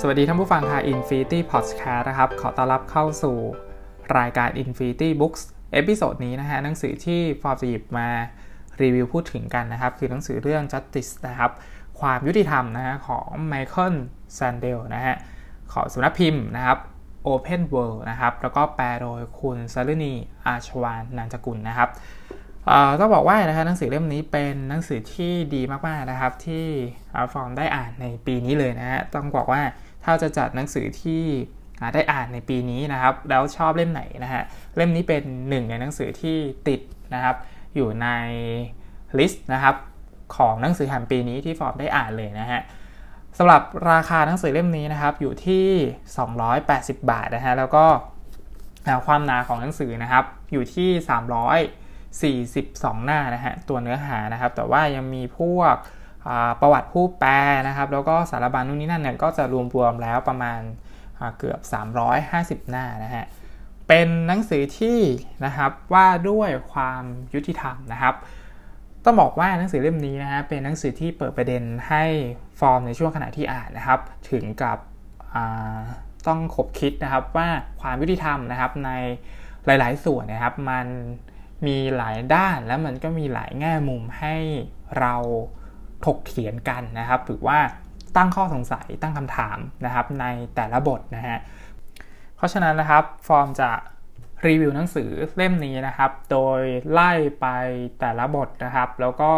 สวัสดีท่านผู้ฟังค่ะ Infinity Podcast นะครับ ขอต้อนรับเข้าสู่รายการ Infinity Books episode นี้นะฮะหนังสือที่ฟอร์มจะหยิบมารีวิวพูดถึงกันนะครับ คือหนังสือเรื่อง Justice นะครับ ความยุติธรรมนะฮะของไมเคิลแซนเดลนะฮะของสำนักพิมพ์นะครับ Openworlds นะครับ แล้วก็แปลโดยคุณซารุณีอาชวานนานจกุลนะครับต้องบอกว่านะฮะหนังสือเล่มนี้เป็นหนังสือที่ดีมากๆนะครับ ที่ฟอร์มได้อ่านในปีนี้เลยนะฮะต้องบอกว่า ถ้าจะจัดหนังสือที่ได้อ่านในปีนี้นะครับ แล้วชอบเล่มไหนนะฮะ เล่มนี้เป็นหนึ่งในหนังสือที่ติดนะครับ อยู่ใน list นะครับ ของหนังสือแห่งปีนี้ที่ฟอร์มได้อ่านเลยนะฮะสำหรับราคาหนังสือเล่มนี้นะครับ อยู่ที่ 280 บาทนะฮะ แล้วก็ความหนาของหนังสือนะครับ อยู่ที่ 342 หน้านะฮะ ตัวเนื้อหานะครับ แต่ว่ายังมีพวก ประวัติผู้แปลนะครับ แล้วก็สารบัญนู่นนี่นั่นเนี่ยก็จะรวมรวมแล้วประมาณเกือบ 350 หน้านะฮะเป็นหนังสือที่นะครับว่าด้วยความยุติธรรมนะครับ ต้องบอกว่าหนังสือเล่มนี้นะฮะเป็นหนังสือที่เปิดประเด็นให้ฟอร์มในช่วงขณะที่อ่านนะครับ ถึงกับต้องขบคิดนะครับว่าความยุติธรรมนะครับในหลาย ๆ ส่วนนะครับ มันมีหลายด้านและมันก็มีหลายแง่มุมให้เรา ถกเถียงกันนะครับ หรือว่าตั้งข้อสงสัยตั้งคำถามนะครับในแต่ละบทนะฮะเพราะฉะนั้นนะครับฟอร์มจะรีวิวหนังสือเล่มนี้นะครับ โดยไล่ไปแต่ละบทนะครับ แล้วก็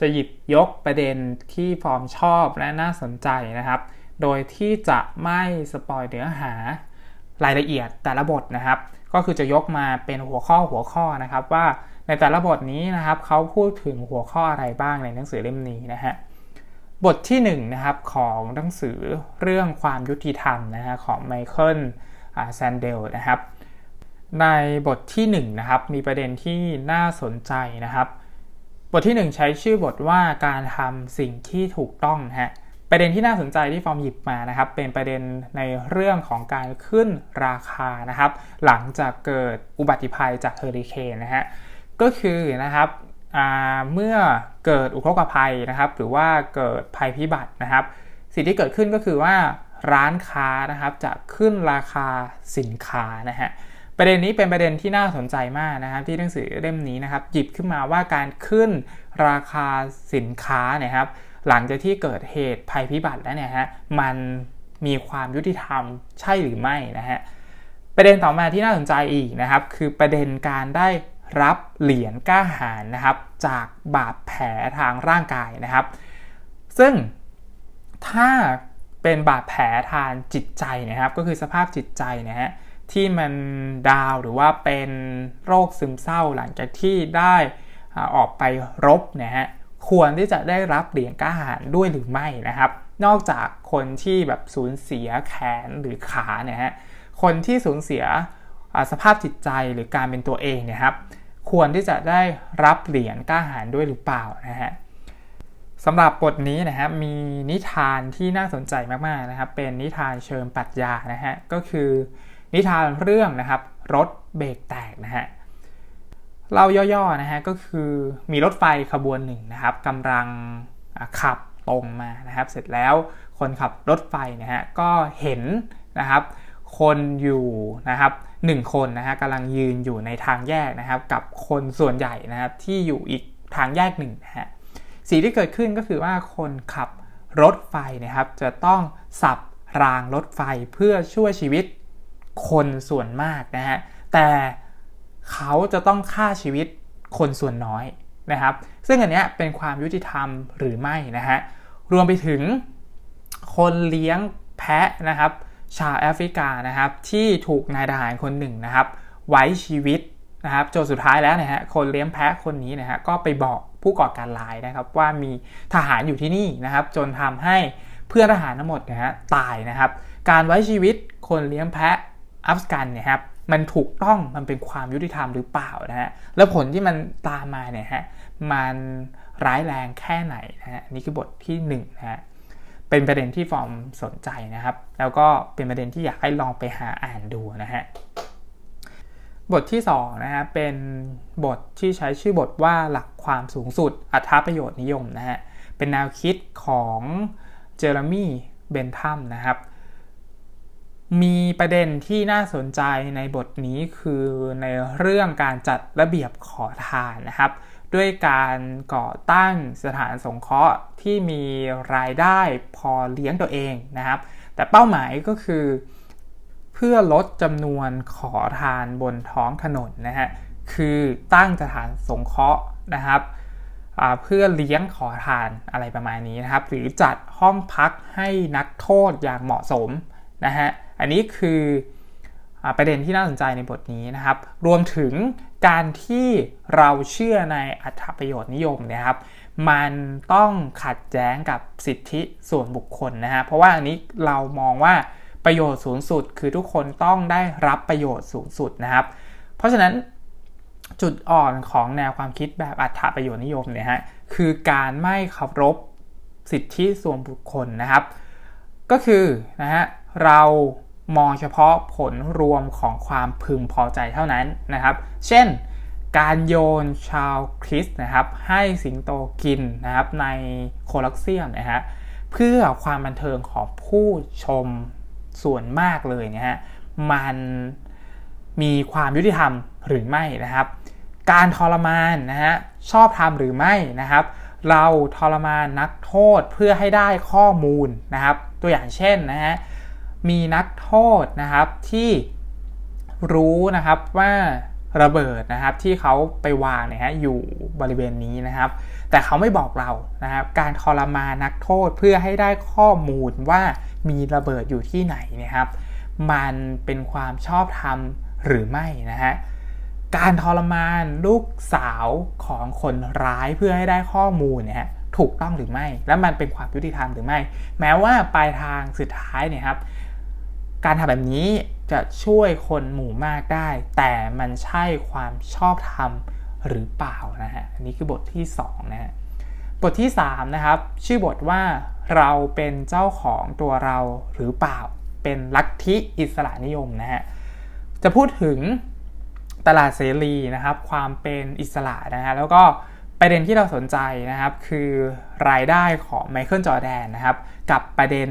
จะหยิบยกประเด็นที่ฟอร์มชอบและน่าสนใจนะครับ โดยที่จะไม่สปอยเนื้อหารายละเอียดแต่ละบทนะครับ ก็คือจะยกมาเป็นหัวข้อหัวข้อนะครับว่า ในแต่ละบทนี้นะครับเขาพูดถึงหัวข้ออะไรบ้างในหนังสือเล่มนี้นะฮะบทที่1นนะครับของหนังสือเรื่องความยุติธรรมนะฮะของไมเคิลแซนเดลนะครับ ในบทที่1นนะครับมีประเด็นที่น่าสนใจนะครับ บทที่ 1 ใช้ชื่อบทว่าการทำสิ่งที่ถูกต้องฮะประเด็นที่น่าสนใจที่ฟอร์มหยิบมานะครับ เป็นประเด็นในเรื่องของการขึ้นราคานะครับ หลังจากเกิดอุบัติภัยจากเฮอริเคนนะฮะ ก็คือนะครับเมื่อเกิดอุทกภัยนะครับ หรือว่าเกิดภัยพิบัตินะครับ สิ่งที่เกิดขึ้นก็คือว่าร้านค้านะครับจะขึ้นราคาสินค้านะฮะประเด็นนี้เป็นประเด็นที่น่าสนใจมากนะครับ ที่หนังสือเล่มนี้นะครับ หยิบขึ้นมาว่าการขึ้นราคาสินค้านะครับ หลังจากที่เกิดเหตุภัยพิบัติแล้วเนี่ยฮะมันมีความยุติธรรมใช่หรือไม่นะฮะประเด็นต่อมาที่น่าสนใจอีกนะครับ คือประเด็นการได้ รับเหรียญก้าหารนะครับจากบาดแผลทางร่างกายนะครับ ซึ่งถ้าเป็นบาดแผลทางจิตใจนะครับ ก็คือสภาพจิตใจนะฮะที่มันดาวหรือว่าเป็นโรคซึมเศร้าหลังจากที่ได้ออกไปรบนะฮะควรที่จะได้รับเหรียญก้าหารด้วยหรือไม่นะครับ นอกจากคนที่แบบสูญเสียแขนหรือขาเนี่ยฮะคนที่สูญเสีย สภาพจิตใจหรือการเป็นตัวเองเนี่ยครับควรที่จะได้รับเหรียญกล้าหาญด้วยหรือเปล่านะฮะสำหรับบทนี้นะครับมีนิทานที่น่าสนใจมากๆนะครับเป็นนิทานเชิงปรัชญานะฮะก็คือนิทานเรื่องนะครับรถเบรกแตกนะฮะเล่าย่อๆนะฮะก็คือมีรถไฟขบวนหนึ่งนะครับกำลังขับตรงมานะครับ เสร็จแล้วคนขับรถไฟนะฮะก็เห็นนะครับ คนอยู่นะครับ หนึ่งคนนะฮะกำลังยืนอยู่ในทางแยกนะครับ กับคนส่วนใหญ่นะครับที่อยู่อีกทางแยกหนึ่งนะฮะสิ่งที่เกิดขึ้นก็คือว่าคนขับรถไฟนะครับ จะต้องสับรางรถไฟเพื่อช่วยชีวิตคนส่วนมากนะฮะแต่เขาจะต้องฆ่าชีวิตคนส่วนน้อยนะครับ ซึ่งอันนี้เป็นความยุติธรรมหรือไม่นะฮะรวมไปถึงคนเลี้ยงแพะนะครับ ชาวแอฟริกานะครับที่ถูกนายทหารคนหนึ่งนะครับไว้ชีวิตนะครับจนสุดท้ายแล้วนะฮะคนเลี้ยงแพะคนนี้นะฮะก็ไปบอกผู้ก่อการร้ายนะครับว่ามีทหารอยู่ที่นี่นะครับ จนทำให้เพื่อนทหารทั้งหมดนะฮะตายนะครับ การไว้ชีวิตคนเลี้ยงแพะอัฟกันเนี่ยครับมันถูกต้องมันเป็นความยุติธรรมหรือเปล่านะฮะแล้วผลที่มันตามมาเนี่ยฮะมันร้ายแรงแค่ไหนนะฮะนี่คือบทที่1นนะฮะ เป็นประเด็นที่ฟอร์มสนใจนะครับ แล้วก็เป็นประเด็นที่อยากให้ลองไปหาอ่านดูนะฮะบทที่2นะฮะเป็นบทที่ใช้ชื่อบทว่าหลักความสูงสุดอัตราประโยชน์นิยมนะฮะเป็นแนวคิดของเจอร์มี่เบนทัมนะครับ มีประเด็นที่น่าสนใจในบทนี้คือในเรื่องการจัดระเบียบขอทานนะครับ ด้วยการก่อตั้งสถานสงเคราะห์ที่มีรายได้พอเลี้ยงตัวเองนะครับ แต่เป้าหมายก็คือ เพื่อลดจำนวนขอทานบนท้องถนนนะฮะคือตั้งสถานสงเคราะห์นะครับเพื่อเลี้ยงขอทานอะไรประมาณนี้นะครับ หรือจัดห้องพักให้นักโทษอย่างเหมาะสมนะฮะอันนี้คือประเด็นที่น่าสนใจในบทนี้นะครับ รวมถึง การที่เราเชื่อในอัตประโยชน์นิยมนะครับ มันต้องขัดแย้งกับสิทธิส่วนบุคคลนะฮะเพราะว่าอันนี้เรามองว่าประโยชน์สูงสุดคือทุกคนต้องได้รับประโยชน์สูงสุดนะครับ เพราะฉะนั้นจุดอ่อนของแนวความคิดแบบอัตประโยชน์นิยมเนี่ยฮะคือการไม่เคารพสิทธิส่วนบุคคลนะครับ ก็คือนะฮะเรา มองเฉพาะผลรวมของความพึงพอใจเท่านั้นนะครับ เช่น การโยนชาวคริสต์นะครับ ให้สิงโตกินนะครับในโคลักเซียมนะฮะเพื่อความบันเทิงของผู้ชมส่วนมากเลยนะฮะมันมีความยุติธรรมหรือไม่นะครับ การทรมานนะฮะชอบทำหรือไม่นะครับ เราทรมานนักโทษเพื่อให้ได้ข้อมูลนะครับ ตัวอย่างเช่นนะฮะ มีนักโทษนะครับที่รู้นะครับว่าระเบิดนะครับที่เขาไปวางเนี่ยฮะอยู่บริเวณนี้นะครับ แต่เขาไม่บอกเรานะครับ การทรมานนักโทษเพื่อให้ได้ข้อมูลว่ามีระเบิดอยู่ที่ไหนนะครับ มันเป็นความชอบธรรมหรือไม่นะฮะการทรมานลูกสาวของคนร้ายเพื่อให้ได้ข้อมูลเนี่ยถูกต้องหรือไม่ และมันเป็นความยุติธรรมหรือไม่ แม้ว่าปลายทางสุดท้ายเนี่ยครับ การทำแบบนี้จะช่วยคนหมู่มากได้ แต่มันใช่ความชอบธรรมหรือเปล่านะฮะอันนี้คือบทที่2นะฮะบทที่3นะครับชื่อบทว่าเราเป็นเจ้าของตัวเราหรือเปล่า เป็นลัทธิอิสระนิยมนะฮะจะพูดถึงตลาดเสรีนะครับ ความเป็นอิสระนะฮะแล้วก็ประเด็นที่เราสนใจนะครับ คือรายได้ของไมเคิลจอแดนนะครับ กับประเด็น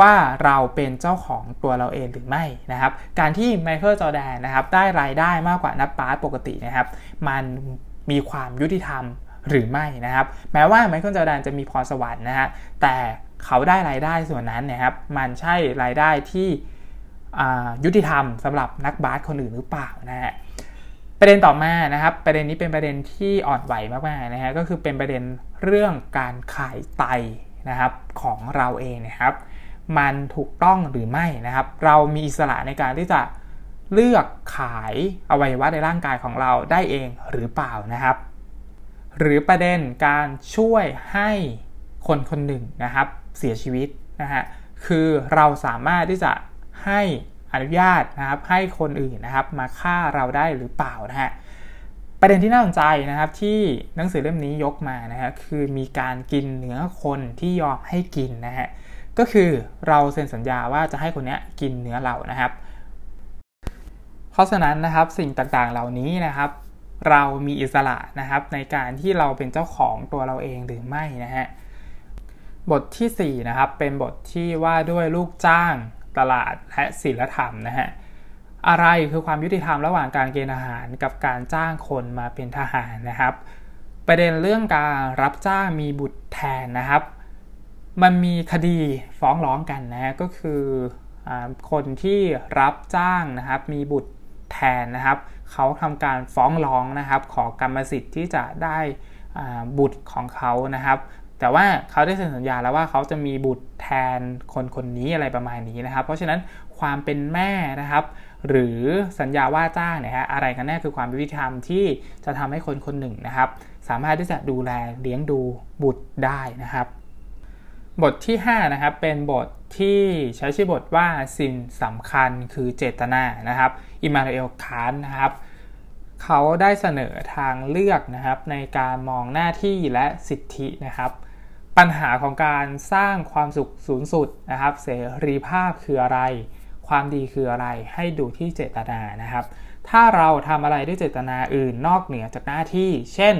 ว่าเราเป็นเจ้าของตัวเราเองหรือไม่นะครับ การที่ไมเคิลจอแดนนะครับได้รายได้มากกว่านักบาสปกตินะครับ มันมีความยุติธรรมหรือไม่นะครับ แม้ว่าไมเคิลจอแดนจะมีพรสวรรค์นะฮะแต่เขาได้รายได้ส่วนนั้นนะครับ มันใช่รายได้ที่ยุติธรรมสำหรับนักบาสคนอื่นหรือเปล่านะฮะประเด็นต่อมานะครับ ประเด็นนี้เป็นประเด็นที่อ่อนไหวมากๆนะฮะก็คือเป็นประเด็นเรื่องการขายไตนะครับของเราเองนะครับ มันถูกต้องหรือไม่นะครับ เรามีอิสระในการที่จะเลือกขายอวัยวะในร่างกายของเราได้เองหรือเปล่านะครับ หรือประเด็นการช่วยให้คนคนหนึ่งนะครับ เสียชีวิตนะฮะคือเราสามารถที่จะให้อนุญาตนะครับให้คนอื่นนะครับมาฆ่าเราได้หรือเปล่านะฮะประเด็นที่น่าสนใจนะครับที่หนังสือเล่มนี้ยกมานะฮะคือมีการกินเนื้อคนที่ยอมให้กินนะฮะ ก็คือเราเซ็นสัญญาว่าจะให้คนนี้กินเนื้อเรานะครับ เพราะฉะนั้นนะครับสิ่งต่างๆเหล่านี้นะครับ เรามีอิสระนะครับในการที่เราเป็นเจ้าของตัวเราเองหรือไม่นะฮะบทที่4นะครับเป็นบทที่ว่าด้วยลูกจ้างตลาดและศิลธรรมนะฮะอะไรคือความยุติธรรมระหว่างการเกณฑ์อาหารกับการจ้างคนมาเป็นทหารนะครับ ประเด็นเรื่องการรับจ้างมีบุตรแทนนะครับ มันมีคดีฟ้องร้องกันนะก็คืออคนที่รับจ้างนะครับมีบุตรแทนนะครับเขาทำการฟ้องร้องนะครับ ขอกรรมสิทธิ์ที่จะได้บุตรของเขานะครับ แต่ว่าเขาได้เซ็นสัญญาแล้วว่าเขาจะมีบุตรแทนคนคนนี้อะไรประมาณนี้นะครับ เพราะฉะนั้นความเป็นแม่นะครับ หรือสัญญาว่าจ้างเนี่ยฮะอะไรกันแน่คือความยุติธรรมที่จะทำให้คนคนหนึ่งนะครับ สามารถที่จะดูแลเลี้ยงดูบุตรได้นะครับ บทที่ 5 นะครับ เป็นบทที่ใช้ชื่อบทว่าสิ่งสำคัญคือเจตนานะครับอิมานูเอลคานนะครับ เขาได้เสนอทางเลือกนะครับในการมองหน้าที่และสิทธินะครับ ปัญหาของการสร้างความสุขสูงสุดนะครับ เสรีภาพคืออะไร ความดีคืออะไรให้ดูที่เจตนานะครับ ถ้าเราทำอะไรด้วยเจตนาอื่นนอกเหนือจากหน้าที่ เช่น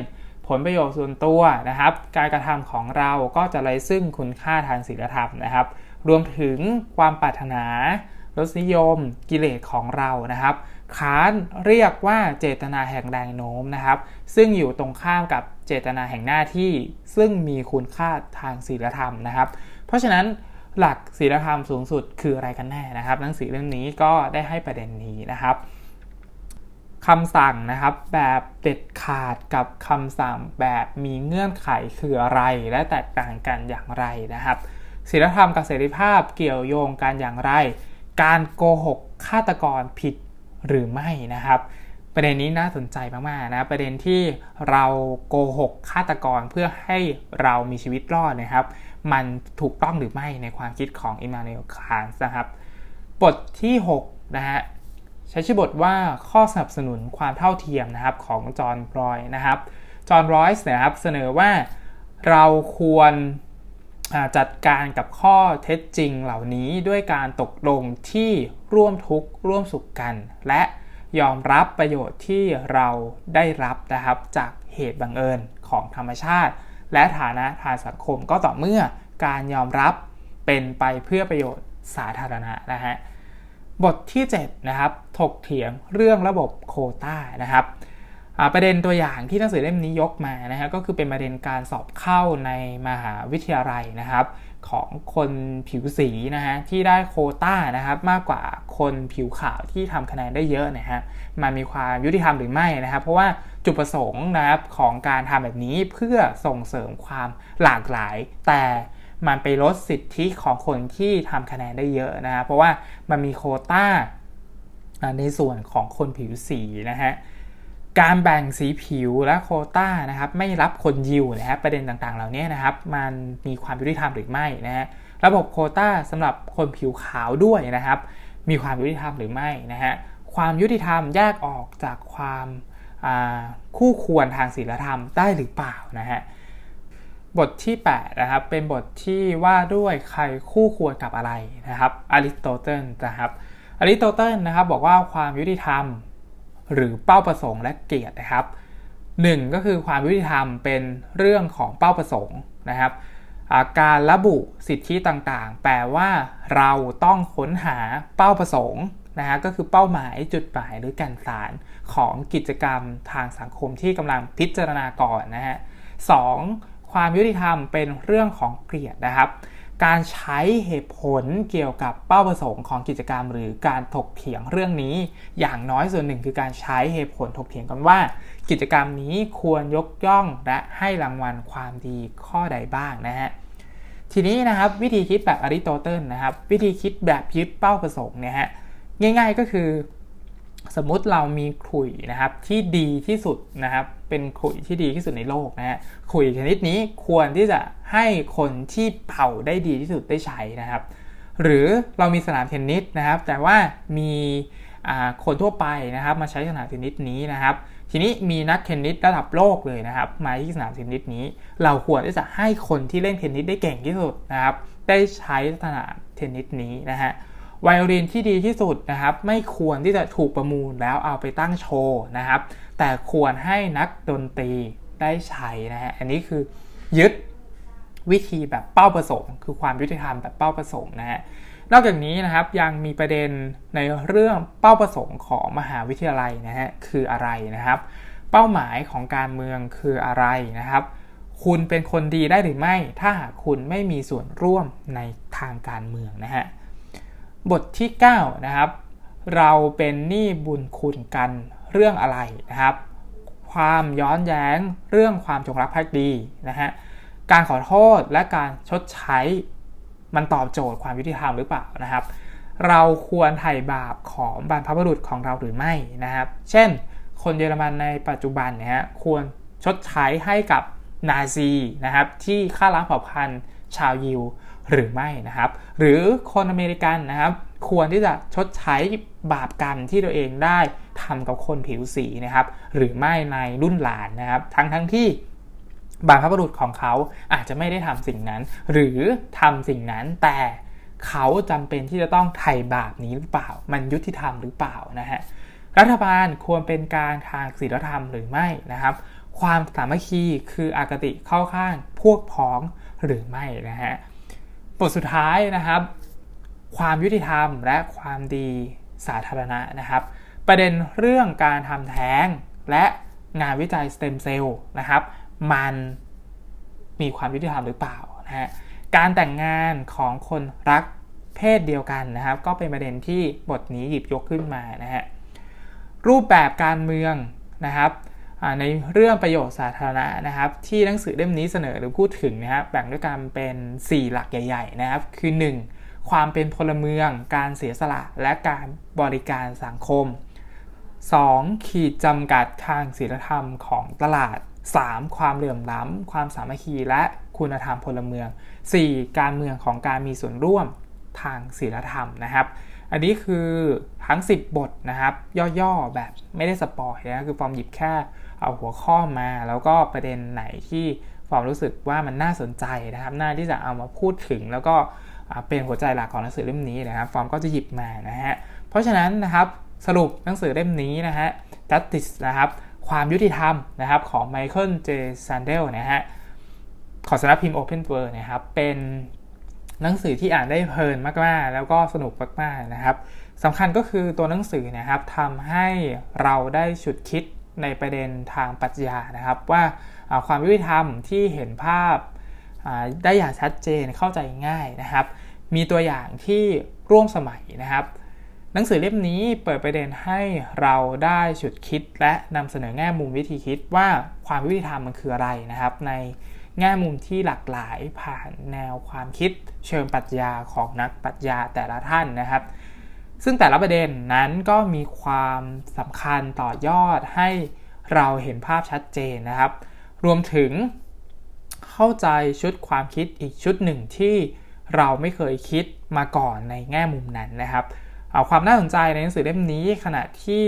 ผลประโยชน์ส่วนตัวนะครับ การกระทำของเราก็จะไร้ซึ่งคุณค่าทางศีลธรรมนะครับ รวมถึงความปรารถนารสนิยมกิเลสของเรานะครับค้านเรียกว่าเจตนาแห่งแรงโน้มนะครับ ซึ่งอยู่ตรงข้ามกับเจตนาแห่งหน้าที่ ซึ่งมีคุณค่าทางศีลธรรมนะครับ เพราะฉะนั้นหลักศีลธรรมสูงสุดคืออะไรกันแน่นะครับ หนังสือเล่มนี้ก็ได้ให้ประเด็นนี้นะครับ คำสั่งนะครับแบบเด็ดขาดกับคำสั่งแบบมีเงื่อนไขคืออะไร และแตกต่างกันอย่างไรนะครับศีลธรรมกับเสรีภาพเกี่ยวโยงกันอย่างไร การโกหกฆาตกรผิดหรือไม่นะครับ ประเด็นนี้น่าสนใจมากๆนะประเด็นที่เราโกหกฆาตกรเพื่อให้เรามีชีวิตรอดนะครับ มันถูกต้องหรือไม่ในความคิดของอิมานูเอลคานส์นะครับ บทที่6นะฮะ ใช้ชื่อบทว่าข้อสนับสนุนความเท่าเทียมนะครับของจอห์นรอยนะครับ จอห์นรอยส์นะครับเสนอว่าเราควรจัดการกับข้อเท็จจริงเหล่านี้ด้วยการตกลงที่ร่วมทุกข์ร่วมสุขกัน และยอมรับประโยชน์ที่เราได้รับนะครับจากเหตุบังเอิญของธรรมชาติ และฐานะทางสังคมก็ต่อเมื่อการยอมรับเป็นไปเพื่อประโยชน์สาธารณะนะฮะ บทที่7นะครับถกเถียงเรื่องระบบโคต้านะครับประเด็นตัวอย่างที่หนังสือเล่มนี้ยกมานะฮะก็คือเป็นประเด็นการสอบเข้าในมหาวิทยาลัยนะครับ ของคนผิวสีนะฮะที่ได้โคต้านะครับมากกว่าคนผิวขาวที่ทำคะแนนได้เยอะนะฮะมันมีความยุติธรรมหรือไม่นะครับ เพราะว่าจุดประสงค์นะครับของการทำแบบนี้เพื่อส่งเสริมความหลากหลายแต่ มันไปลดสิทธิของคนที่ทำคะแนนได้เยอะนะฮะเพราะว่ามันมีโคต้าในส่วนของคนผิวสีนะฮะการแบ่งสีผิวและโคต้านะครับไม่รับคนยิวนะครับประเด็นต่างๆ เหล่านี้นะครับ มันมีความยุติธรรมหรือไม่นะฮะระบบโคต้าสำหรับคนผิวขาวด้วยนะครับ มีความยุติธรรมหรือไม่นะฮะความยุติธรรมแยกออกจากความคู่ควรทางศีลธรรมได้หรือเปล่านะฮะ บทที่8นะครับเป็นบทที่ว่าด้วยใครคู่ควรกับอะไรนะครับอริสโตเติลนะครับอริสโตเติลนะครับบอกว่าความยุติธรรม หรือเป้าประสงค์และเกียรตินะครับหนึ่งก็คือความยุติธรรมเป็นเรื่องของเป้าประสงค์นะครับการระบุสิทธิต่างๆ แปลว่าเราต้องค้นหาเป้าประสงค์นะฮะก็คือเป้าหมายจุดหมายหรือแก่นสารของกิจกรรมทางสังคมที่กำลังพิจารณาก่อนนะฮะสอง ความยุติธรรมเป็นเรื่องของเกียรตินะครับ การใช้เหตุผลเกี่ยวกับเป้าประสงค์ของกิจกรรม หรือการถกเถียงเรื่องนี้ อย่างน้อยส่วนหนึ่งคือการใช้เหตุผลถกเถียงกันว่า กิจกรรมนี้ควรยกย่องและให้รางวัลความดีข้อใดบ้างนะฮะทีนี้นะครับวิธีคิดแบบอริโตเติลนะครับ วิธีคิดแบบยึดเป้าประสงค์เนี่ยฮะง่าย ๆก็คือ สมมุติเรามีขุยนะครับที่ดีที่สุดนะครับ เป็นขุยที่ดีที่สุดในโลกนะฮะขุยชนิดนี้ควรที่จะให้คนที่เป่าได้ดีที่สุดได้ใช้นะครับ หรือเรามีสนามเทนนิสนะครับ แต่ว่ามีคนทั่วไปนะครับ มาใช้สนามเทนนิสนี้นะครับ ทีนี้มีนักเทนนิสระดับโลกเลยนะครับ มาที่สนามเทนนิสนี้ เราควรที่จะให้คนที่เล่นเทนนิสได้เก่งที่สุดนะครับ ได้ใช้สนามเทนนิสนี้นะฮะ ไวโอลินที่ดีที่สุดนะครับ ไม่ควรที่จะถูกประมูลแล้วเอาไปตั้งโชว์นะครับ แต่ควรให้นักดนตรีได้ใช้นะฮะอันนี้คือยึดวิธีแบบเป้าประสงค์ คือความยุติธรรมแบบเป้าประสงค์นะฮะนอกจากนี้นะครับยังมีประเด็นในเรื่องเป้าประสงค์ของมหาวิทยาลัยนะฮะคืออะไรนะครับ เป้าหมายของการเมืองคืออะไรนะครับ คุณเป็นคนดีได้หรือไม่ ถ้าหากคุณไม่มีส่วนร่วมในทางการเมืองนะฮะ บทที่ 9 นะครับ เราเป็นหนี้บุญคุณกันเรื่องอะไรนะครับ ความย้อนแย้งเรื่องความจงรักภักดีนะฮะการขอโทษและการชดใช้มันตอบโจทย์ความยุติธรรมหรือเปล่านะครับ เราควรไถ่บาปของบรรพบุรุษของเราหรือไม่นะครับ เช่น คนเยอรมันในปัจจุบันเนี่ยควรชดใช้ให้กับนาซีนะครับที่ฆ่าล้างเผ่าพันธุ์ชาวยิว หรือไม่นะครับ หรือคนอเมริกันนะครับ ควรที่จะชดใช้บาปกรรมที่ตัวเองได้ทำกับคนผิวสีนะครับ หรือไม่ในรุ่นหลานนะครับ ทั้งทั้งที่บางพระบุรุษของเขาอาจจะไม่ได้ทำสิ่งนั้น หรือทำสิ่งนั้นแต่เขาจำเป็นที่จะต้องไถ่บาปนี้หรือเปล่า มันยุติธรรมหรือเปล่านะฮะรัฐบาลควรเป็นการทางศีลธรรมหรือไม่นะครับ ความสามัคคีคืออากติเข้าข้างพวกพ้องหรือไม่นะฮะ บทสุดท้ายนะครับ ความยุติธรรมและความดีสาธารณะนะครับ ประเด็นเรื่องการทำแท้งและงานวิจัยสเต็มเซลล์นะครับ มันมีความยุติธรรมหรือเปล่านะฮะการแต่งงานของคนรักเพศเดียวกันนะครับ ก็เป็นประเด็นที่บทนี้หยิบยกขึ้นมานะฮะรูปแบบการเมืองนะครับ ในเรื่องประโยชน์สาธารณะนะครับ ที่หนังสือเล่มนี้เสนอหรือพูดถึงนะครับแบ่งด้วยกันเป็น 4 หลักใหญ่ ๆ นะครับ คือ 1. ความเป็นพลเมือง การเสียสละและการบริการสังคม 2. ขีดจำกัดทางศีลธรรมของตลาด 3. ความเหลื่อมล้ำ ความสามัคคีและคุณธรรมพลเมือง 4. การเมืองของการมีส่วนร่วมทางศีลธรรมนะครับ อันนี้คือทั้ง 10 บทนะครับ ย่อๆแบบไม่ได้ spoil นะคือฟอร์มหยิบแค่ เอาหัวข้อมา แล้วก็ประเด็นไหนที่ฟอร์มรู้สึกว่ามันน่าสนใจนะครับ น่าที่จะเอามาพูดถึง แล้วก็เป็นหัวใจหลักของหนังสือเล่มนี้นะครับฟอร์มก็จะหยิบมานะฮะเพราะฉะนั้นนะครับสรุปหนังสือเล่มนี้นะฮะ Justice นะครับความยุติธรรมนะครับของไมเคิลเจซันเดลนะฮะขอสนับพิมพ์ Open World นะครับเป็นหนังสือที่อ่านได้เพลินมากๆ แล้วก็สนุกมากๆนะครับสำคัญก็คือตัวหนังสือนะครับทำให้เราได้ฉุดคิด ในประเด็นทางปรัชญานะครับ ว่าความยุติธรรมที่เห็นภาพได้อย่างชัดเจนเข้าใจง่ายนะครับ มีตัวอย่างที่ร่วมสมัยนะครับ หนังสือเล่มนี้เปิดประเด็นให้เราได้ฉุดคิด และนำเสนอแง่มุมวิธีคิดว่าความยุติธรรมมันคืออะไรนะครับ ในแง่มุมที่หลากหลายผ่านแนวความคิดเชิงปรัชญาของนักปรัชญาแต่ละท่านนะครับ ซึ่งแต่ละประเด็นนั้นก็มีความสำคัญต่อยอดให้เราเห็นภาพชัดเจนนะครับ รวมถึงเข้าใจชุดความคิดอีกชุดหนึ่งที่เราไม่เคยคิดมาก่อนในแง่มุมนั้นนะครับ ความน่าสนใจในหนังสือเล่มนี้ขณะที่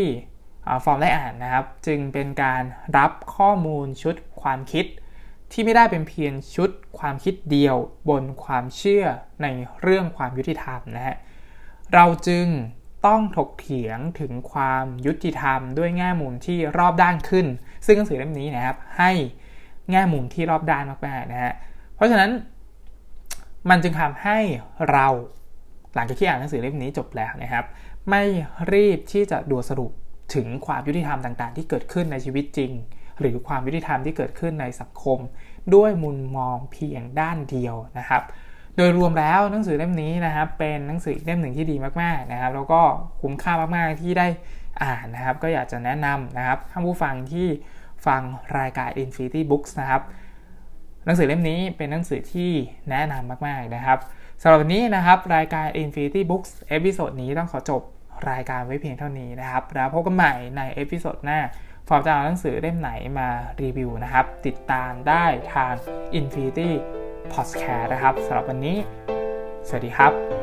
ฟอร์มได้อ่านนะครับ จึงเป็นการรับข้อมูลชุดความคิด ที่ไม่ได้เป็นเพียงชุดความคิดเดียวบนความเชื่อในเรื่องความยุติธรรมนะฮะ เราจึงต้องถกเถียงถึงความยุติธรรมด้วยแง่มุมที่รอบด้านขึ้น ซึ่งหนังสือเล่มนี้นะครับ ให้แง่มุมที่รอบด้านมากๆนะฮะเพราะฉะนั้นมันจึงทำให้เราหลังจากที่อ่านหนังสือเล่มนี้จบแล้วนะครับ ไม่รีบที่จะด่วนสรุปถึงความยุติธรรมต่างๆ ที่เกิดขึ้นในชีวิตจริง หรือความยุติธรรมที่เกิดขึ้นในสังคม ด้วยมุมมองเพียงด้านเดียวนะครับ โดยรวมแล้วหนังสือเล่มนี้นะครับเป็นหนังสือเล่มหนึ่งที่ดีมากๆนะครับแล้วก็คุ้มค่ามากๆที่ได้อ่านนะครับ ก็อยากจะแนะนำนะครับท่านผู้ฟังที่ฟังรายการ Infinity Books นะครับหนังสือเล่มนี้เป็นหนังสือที่แนะนำมากๆนะครับสำหรับวันนี้นะครับรายการ Infinity Books episode นี้ต้องขอจบรายการไว้เพียงเท่านี้นะครับ แล้วพบกันใหม่ใน episode หน้าฟอร์มจะเอาหนังสือเล่มไหนมารีวิวนะครับ ติดตามได้ทาง Infinity พอดแคสต์นะครับสำหรับวันนี้ สวัสดีครับ